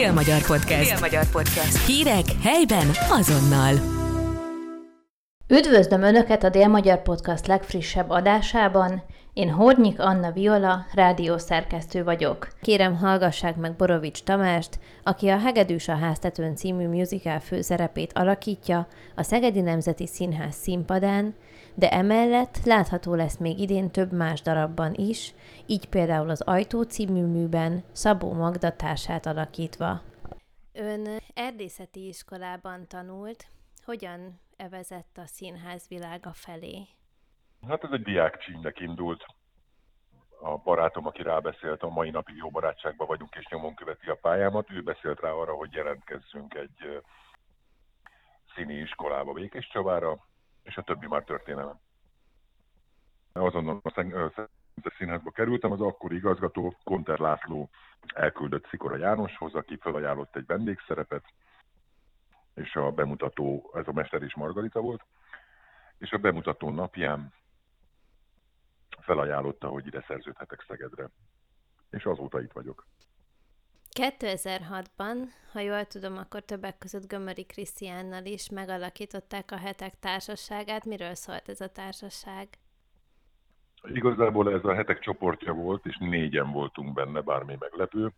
Dél-Magyar Podcast. Dél-Magyar Podcast. Hírek helyben azonnal. Üdvözlöm Önöket a Dél-Magyar Podcast legfrissebb adásában. Én Hornyik Anna Viola, rádiószerkesztő vagyok. Kérem, hallgassák meg Borovics Tamást, aki a Hegedűs a háztetőn című musical főszerepét alakítja a Szegedi Nemzeti Színház színpadán, de emellett látható lesz még idén több más darabban is, így például az Ajtó című műben Szabó Magda társát alakítva. Ön erdészeti iskolában tanult, hogyan evezett a színház világa felé? Hát ez egy diákcsínynek indult. A barátom, aki rábeszélt, a mai napig jó barátságban vagyunk, és nyomon követi a pályámat, ő beszélt rá arra, hogy jelentkezzünk egy színi iskolába Békés Csavára, és a többi már történelem. Azonnal a Színházba kerültem, az akkori igazgató Konter László elküldött Szikora Jánoshoz, aki felajánlott egy vendégszerepet, és a bemutató, ez a Mester és Margarita volt, és a bemutató napján felajánlotta, hogy ide szerződhetek Szegedre. És azóta itt vagyok. 2006-ban, ha jól tudom, akkor többek között Gömöri Krisztiánnal is megalakították a hetek társaságát. Miről szólt ez a társaság? Igazából ez a hetek csoportja volt, és négyen voltunk benne, bármi meglepő.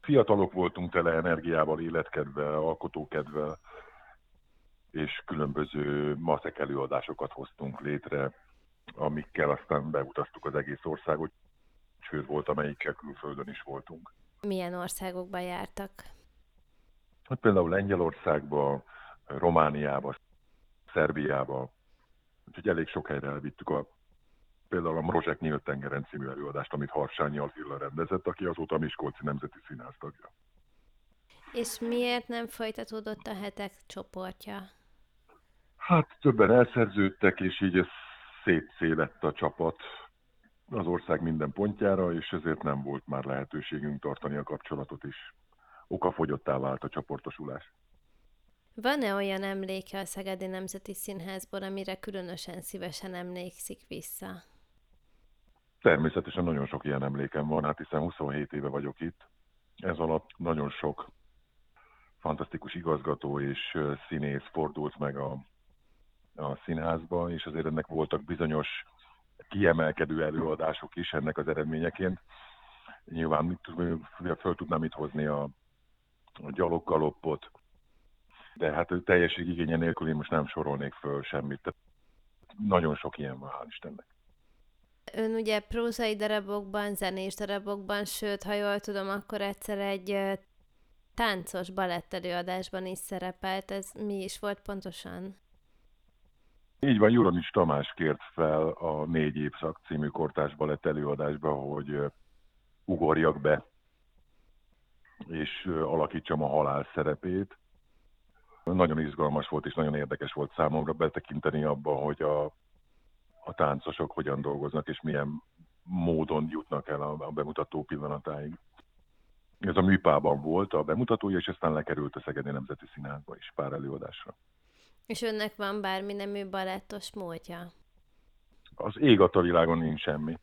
Fiatalok voltunk tele energiával, életkedvel, alkotókedvel, és különböző maszek előadásokat hoztunk létre, amikkel aztán beutaztuk az egész országot, sőt volt, amelyikkel külföldön is voltunk. Milyen országokba jártak? Hát például Lengyelországba, Romániába, Szerbiába, úgyhogy elég sok helyre elvittük a például a Mrozsek Nyílt tengeren című előadást, amit Harsányi Attila rendezett, aki azóta a Miskolci Nemzeti Színház tagja. És miért nem folytatódott a hetek csoportja? Hát többen elszerződtek, és így ez szétszélett a csapat az ország minden pontjára, és ezért nem volt már lehetőségünk tartani a kapcsolatot is. Okafogyottá vált a csoportosulás. Van-e olyan emléke a Szegedi Nemzeti Színházból, amire különösen szívesen emlékszik vissza? Természetesen nagyon sok ilyen emlékem van, hát hiszen 27 éve vagyok itt. Ez alatt nagyon sok fantasztikus igazgató és színész fordult meg a, a színházba, és azért ennek voltak bizonyos kiemelkedő előadások is ennek az eredményeként. Nyilván mit, föl tudnám itt hozni a, a gyaloggaloppot, de hát teljesség igénye nélkül én most nem sorolnék föl semmit. Tehát nagyon sok ilyen van, hál' Istennek. Ön ugye prózai darabokban, zenés darabokban, sőt, ha jól tudom, akkor egyszer egy táncos balettelőadásban is szerepelt. Ez mi is volt pontosan? Így van, Juronics Tamás kért fel a Négy évszak című kortás balett előadásba, hogy ugorjak be, és alakítsam a halál szerepét. Nagyon izgalmas volt és nagyon érdekes volt számomra betekinteni abba, hogy a, a táncosok hogyan dolgoznak és milyen módon jutnak el a, a bemutató pillanatáig. Ez a műpában volt a bemutatója, és aztán lekerült a Szegedi Nemzeti Színházba is pár előadásra. És önnek van bármi nemű balettos módja? Az ég a világon nincs semmi.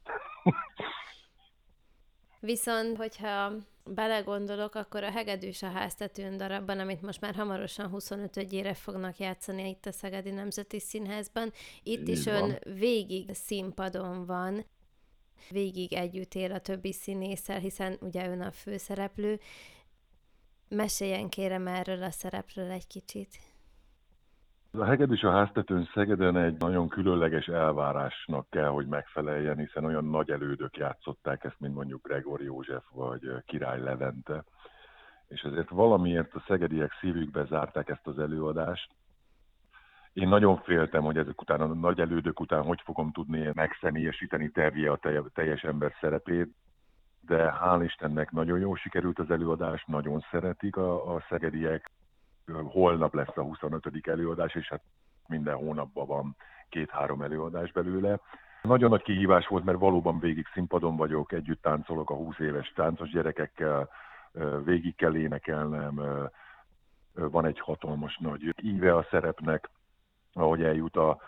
Viszont, hogyha belegondolok, akkor a Hegedűs a háztetőn darabban, amit most már hamarosan 25 ére fognak játszani itt a Szegedi Nemzeti Színházban, itt Így is van. ön végig színpadon van, végig együtt él a többi színésszel, hiszen ugye ön a főszereplő. Meséljen kérem erről a szerepről egy kicsit. A hegedűs a háztetőn Szegeden egy nagyon különleges elvárásnak kell, hogy megfeleljen, hiszen olyan nagy elődök játszották ezt, mint mondjuk Gregor József vagy Király Levente. És ezért valamiért a szegediek szívükbe zárták ezt az előadást. Én nagyon féltem, hogy ezek után, a nagy elődök után hogy fogom tudni megszemélyesíteni terje a teljes ember szerepét, de hál' Istennek nagyon jó sikerült az előadás, nagyon szeretik a, a szegediek, holnap lesz a 25. előadás, és hát minden hónapban van két-három előadás belőle. Nagyon nagy kihívás volt, mert valóban végig színpadon vagyok, együtt táncolok a 20 éves táncos gyerekekkel, végig kell énekelnem, van egy hatalmas nagy íve a szerepnek, ahogy eljut a,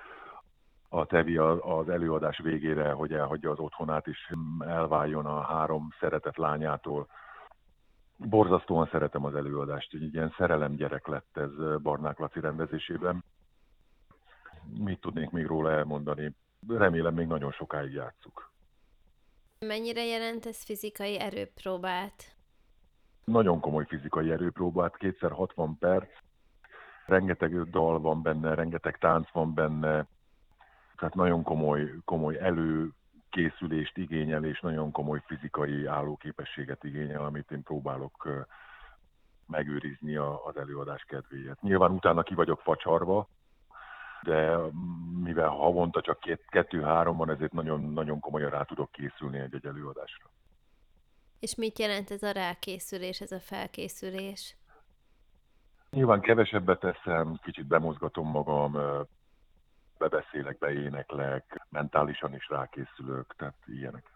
a Tevi az előadás végére, hogy elhagyja az otthonát, és elváljon a három szeretett lányától, Borzasztóan szeretem az előadást, egy ilyen szerelem gyerek lett ez Barnák Laci rendezésében. Mit tudnék még róla elmondani? Remélem még nagyon sokáig játszuk. Mennyire jelent ez fizikai erőpróbát? Nagyon komoly fizikai erőpróbát, kétszer 60 perc, rengeteg dal van benne, rengeteg tánc van benne, tehát nagyon komoly, komoly előkészülést igényel, és nagyon komoly fizikai állóképességet igényel, amit én próbálok megőrizni az előadás kedvéért. Nyilván utána ki vagyok facsarva, de mivel havonta csak kettő-három van, ezért nagyon, nagyon komolyan rá tudok készülni egy-egy előadásra. És mit jelent ez a rákészülés, ez a felkészülés? Nyilván kevesebbet teszem, kicsit bemozgatom magam, bebeszélek, beéneklek, mentálisan is rákészülök, tehát ilyenek.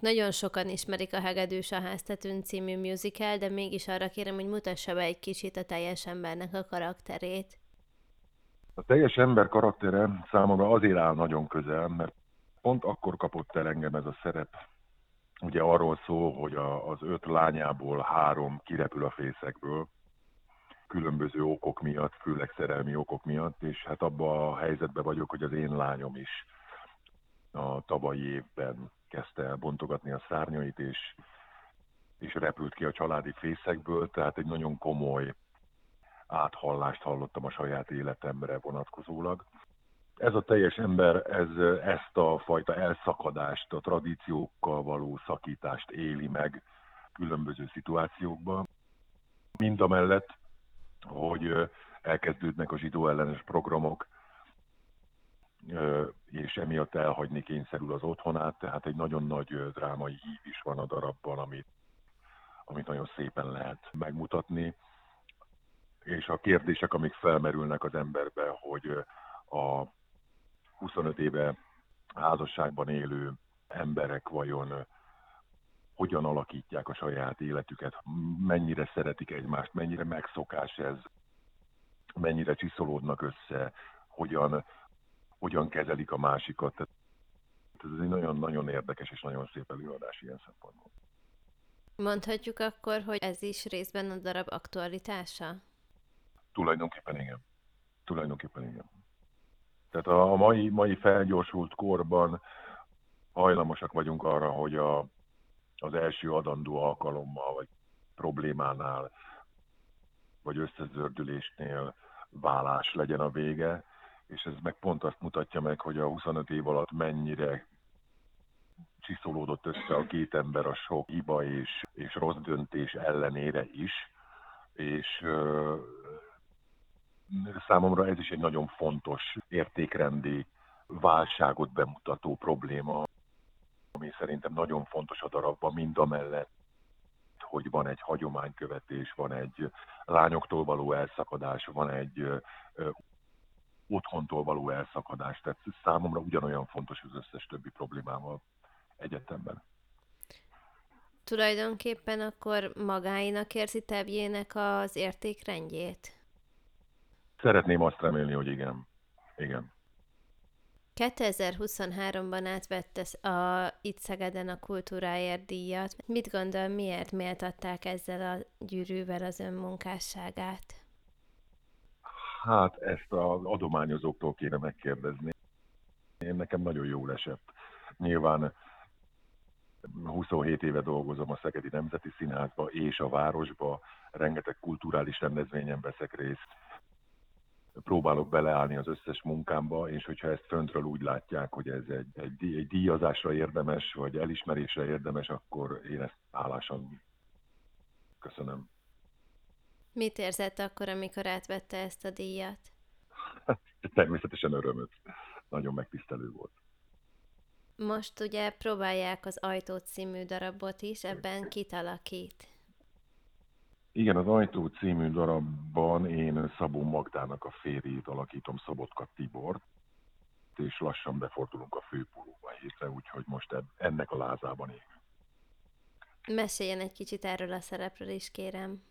Nagyon sokan ismerik a Hegedűs a háztetőn című musical, de mégis arra kérem, hogy mutassa be egy kicsit a teljes embernek a karakterét. A teljes ember karaktere számomra azért áll nagyon közel, mert pont akkor kapott el engem ez a szerep. Ugye arról szól, hogy a, az öt lányából három kirepül a fészekből, különböző okok miatt, főleg szerelmi okok miatt, és hát abban a helyzetben vagyok, hogy az én lányom is a tavalyi évben kezdte el bontogatni a szárnyait, és, és repült ki a családi fészekből, tehát egy nagyon komoly áthallást hallottam a saját életemre vonatkozólag. Ez a teljes ember ez, ezt a fajta elszakadást, a tradíciókkal való szakítást éli meg különböző szituációkban. Mind a mellett, hogy elkezdődnek a zsidó ellenes programok, és emiatt elhagyni kényszerül az otthonát, tehát egy nagyon nagy drámai hív is van a darabban, amit, amit nagyon szépen lehet megmutatni. És a kérdések, amik felmerülnek az emberbe, hogy a 25 éve házasságban élő emberek vajon hogyan alakítják a saját életüket, mennyire szeretik egymást, mennyire megszokás ez, mennyire csiszolódnak össze, hogyan, hogyan kezelik a másikat. Tehát ez egy nagyon-nagyon érdekes és nagyon szép előadás ilyen szempontból. Mondhatjuk akkor, hogy ez is részben a darab aktualitása? Tulajdonképpen igen. Tulajdonképpen igen. Tehát a mai, mai felgyorsult korban hajlamosak vagyunk arra, hogy a, az első adandó alkalommal, vagy problémánál, vagy összezördülésnél válás legyen a vége, és ez meg pont azt mutatja meg, hogy a 25 év alatt mennyire csiszolódott össze a két ember a sok hiba és, és rossz döntés ellenére is, és Számomra ez is egy nagyon fontos értékrendi válságot bemutató probléma, szerintem nagyon fontos a darabban, mind a mellett, hogy van egy hagyománykövetés, van egy lányoktól való elszakadás, van egy ö, otthontól való elszakadás. Tehát számomra ugyanolyan fontos az összes többi problémával egyetemben. Tulajdonképpen akkor magáinak érzi Tebjének az értékrendjét? Szeretném azt remélni, hogy igen. Igen. 2023-ban átvette a itt Szegeden a kultúráért díjat. Mit gondol, miért méltatták ezzel a gyűrűvel az önmunkásságát? Hát ezt az adományozóktól kéne megkérdezni. Én nekem nagyon jól esett. Nyilván 27 éve dolgozom a Szegedi Nemzeti Színházba és a városba, rengeteg kulturális rendezvényen veszek részt próbálok beleállni az összes munkámba, és hogyha ezt föntről úgy látják, hogy ez egy, egy, egy díjazásra érdemes, vagy elismerésre érdemes, akkor én ezt állásan köszönöm. Mit érzett akkor, amikor átvette ezt a díjat? Természetesen örömöt. Nagyon megtisztelő volt. Most ugye próbálják az Ajtó című darabot is, ebben kit alakít? Igen, az Ajtó című darabban én Szabó Magdának a férjét alakítom, Szabotka Tibor, és lassan befordulunk a főpulóba hétre, úgyhogy most ennek a lázában ég. Meséljen egy kicsit erről a szerepről is, kérem.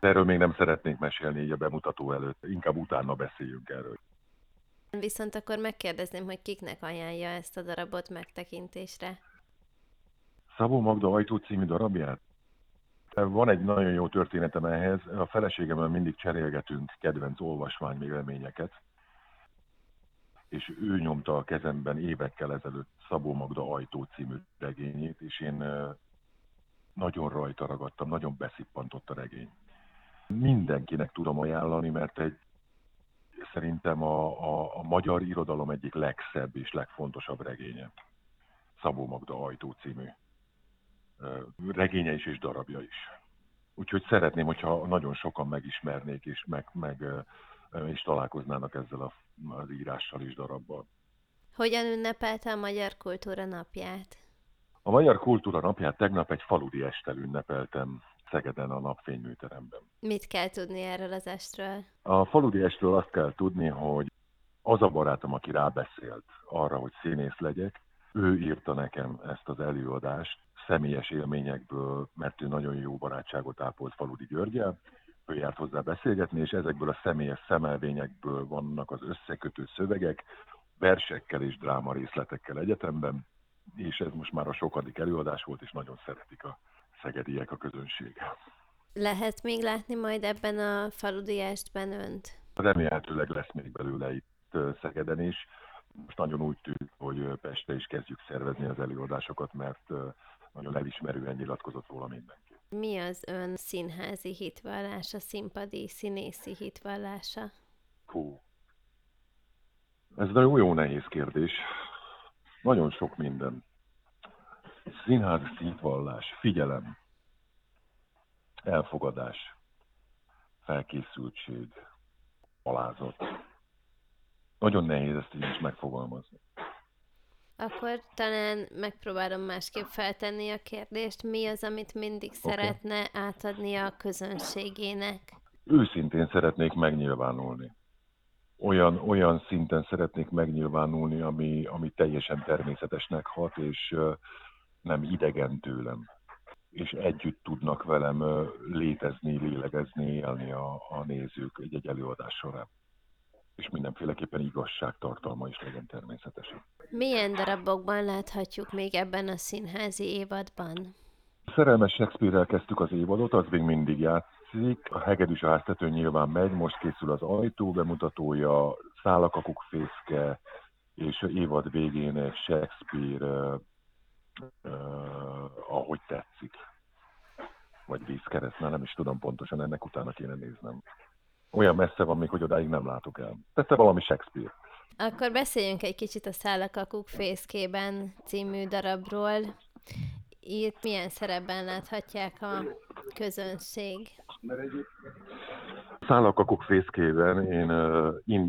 Erről még nem szeretnék mesélni így a bemutató előtt, inkább utána beszéljünk erről. Viszont akkor megkérdezném, hogy kiknek ajánlja ezt a darabot megtekintésre. Szabó Magda Ajtó című darabját? Van egy nagyon jó történetem ehhez. A feleségemmel mindig cserélgetünk kedvenc olvasmányvéleményeket, és ő nyomta a kezemben évekkel ezelőtt Szabó Magda Ajtó című regényét, és én nagyon rajta ragadtam, nagyon beszippantott a regény. Mindenkinek tudom ajánlani, mert egy szerintem a, a, a magyar irodalom egyik legszebb és legfontosabb regénye. Szabó Magda Ajtó című regénye is és darabja is. Úgyhogy szeretném, hogyha nagyon sokan megismernék és, meg, meg, és találkoznának ezzel a, az írással és darabbal. Hogyan ünnepelte a Magyar Kultúra Napját? A Magyar Kultúra Napját tegnap egy faludi estel ünnepeltem Szegeden a napfényműteremben. Mit kell tudni erről az estről? A faludi estről azt kell tudni, hogy az a barátom, aki rábeszélt arra, hogy színész legyek, ő írta nekem ezt az előadást személyes élményekből, mert ő nagyon jó barátságot ápolt Faludi Györgyel, ő járt hozzá beszélgetni, és ezekből a személyes szemelvényekből vannak az összekötő szövegek, versekkel és dráma részletekkel egyetemben, és ez most már a sokadik előadás volt, és nagyon szeretik a szegediek a közönség. Lehet még látni majd ebben a faludi estben önt? Remélhetőleg lesz még belőle itt Szegeden is. Most nagyon úgy tűnt, hogy Peste is kezdjük szervezni az előadásokat, mert nagyon elismerően nyilatkozott róla mindenki. Mi az ön színházi hitvallása, színpadi színészi hitvallása? Hú. Ez nagyon jó nehéz kérdés. Nagyon sok minden. Színházi hitvallás, figyelem, elfogadás, felkészültség, alázat. Nagyon nehéz ezt így is megfogalmazni. Akkor talán megpróbálom másképp feltenni a kérdést. Mi az, amit mindig okay. szeretne átadni a közönségének? Őszintén szeretnék megnyilvánulni. Olyan, olyan szinten szeretnék megnyilvánulni, ami, ami teljesen természetesnek hat, és nem idegen tőlem. És együtt tudnak velem létezni, lélegezni, élni a, a nézők egy-egy előadás során és mindenféleképpen igazságtartalma is legyen természetesen. Milyen darabokban láthatjuk még ebben a színházi évadban? Szerelmes Shakespeare-rel kezdtük az évadot, az még mindig játszik. A Hegedűs a háztető nyilván megy, most készül az ajtó bemutatója, Szálakakuk fészke, és évad végén Shakespeare, uh, ahogy tetszik. Vagy vízkereszt, már nem is tudom pontosan, ennek utána kéne néznem olyan messze van még, hogy odáig nem látok el. Persze valami Shakespeare. Akkor beszéljünk egy kicsit a Szállak a fészkében című darabról. Itt milyen szerepben láthatják a közönség? Szállak a fészkében én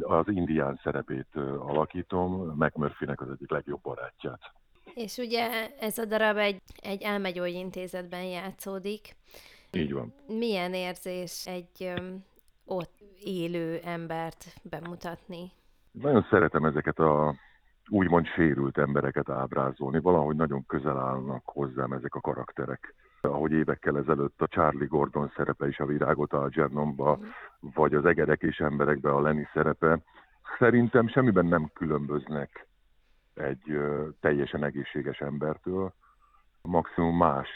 az indián szerepét alakítom, McMurphy-nek az egyik legjobb barátját. És ugye ez a darab egy, egy elmegyói intézetben játszódik. Így van. Milyen érzés egy ott élő embert bemutatni? Nagyon szeretem ezeket a úgymond sérült embereket ábrázolni. Valahogy nagyon közel állnak hozzám ezek a karakterek. Ahogy évekkel ezelőtt a Charlie Gordon szerepe is a virágot a Gernomba, mm. vagy az egerek és emberekbe a Lenny szerepe. Szerintem semmiben nem különböznek egy teljesen egészséges embertől. Maximum más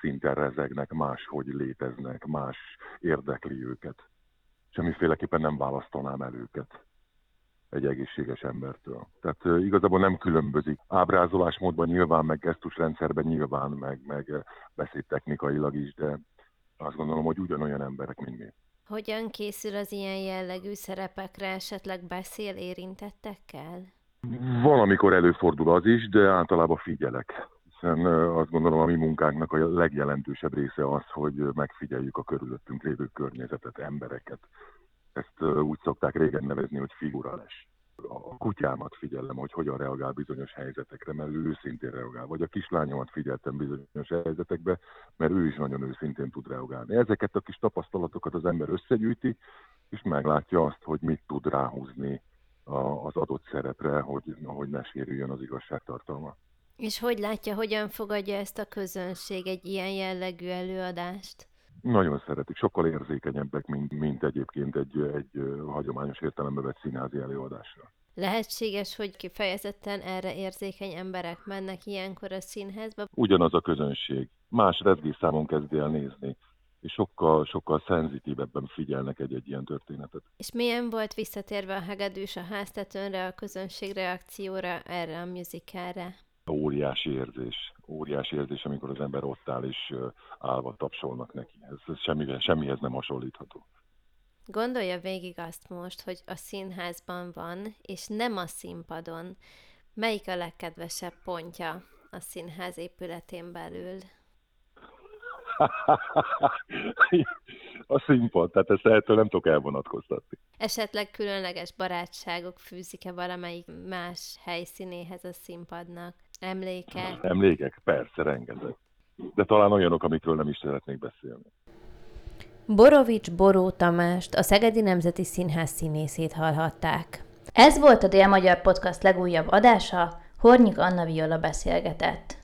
szinten rezegnek, máshogy léteznek, más érdekli őket. Semmiféleképpen nem választanám el őket egy egészséges embertől. Tehát uh, igazából nem különbözik. Ábrázolásmódban nyilván, meg gesztusrendszerben nyilván, meg, meg beszédtechnikailag is, de azt gondolom, hogy ugyanolyan emberek, mint mi. Hogyan készül az ilyen jellegű szerepekre, esetleg beszél érintettekkel? Valamikor előfordul az is, de általában figyelek hiszen azt gondolom a mi munkánknak a legjelentősebb része az, hogy megfigyeljük a körülöttünk lévő környezetet, embereket. Ezt úgy szokták régen nevezni, hogy figurálás. A kutyámat figyelem, hogy hogyan reagál bizonyos helyzetekre, mert ő őszintén reagál. Vagy a kislányomat figyeltem bizonyos helyzetekbe, mert ő is nagyon őszintén tud reagálni. Ezeket a kis tapasztalatokat az ember összegyűjti, és meglátja azt, hogy mit tud ráhúzni az adott szerepre, hogy, hogy ne sérüljön az igazságtartalma. És hogy látja, hogyan fogadja ezt a közönség egy ilyen jellegű előadást? Nagyon szeretik, sokkal érzékenyebbek, mint, mint egyébként egy, egy hagyományos értelembe vett színházi előadásra. Lehetséges, hogy kifejezetten erre érzékeny emberek mennek ilyenkor a színházba? Ugyanaz a közönség. más rezgésszámon kezdi el nézni és sokkal, sokkal szenzitívebben figyelnek egy-egy ilyen történetet. És milyen volt visszatérve a hegedűs a háztetőnre, a közönség reakcióra erre a musicalre? Óriási érzés, óriási érzés, amikor az ember ott áll és állva tapsolnak neki. Ez, ez semmihez, semmihez nem hasonlítható. Gondolja végig azt most, hogy a színházban van, és nem a színpadon. Melyik a legkedvesebb pontja a színház épületén belül? a színpad, tehát ezt ettől nem tudok elvonatkoztatni. Esetleg különleges barátságok fűzik-e valamelyik más helyszínéhez a színpadnak? Emlékek? Emlékek? Persze, rengeteg. De talán olyanok, amikről nem is szeretnék beszélni. Borovics Boró Tamást, a Szegedi Nemzeti Színház színészét hallhatták. Ez volt a Dél-Magyar Podcast legújabb adása, Hornyik Anna Viola beszélgetett.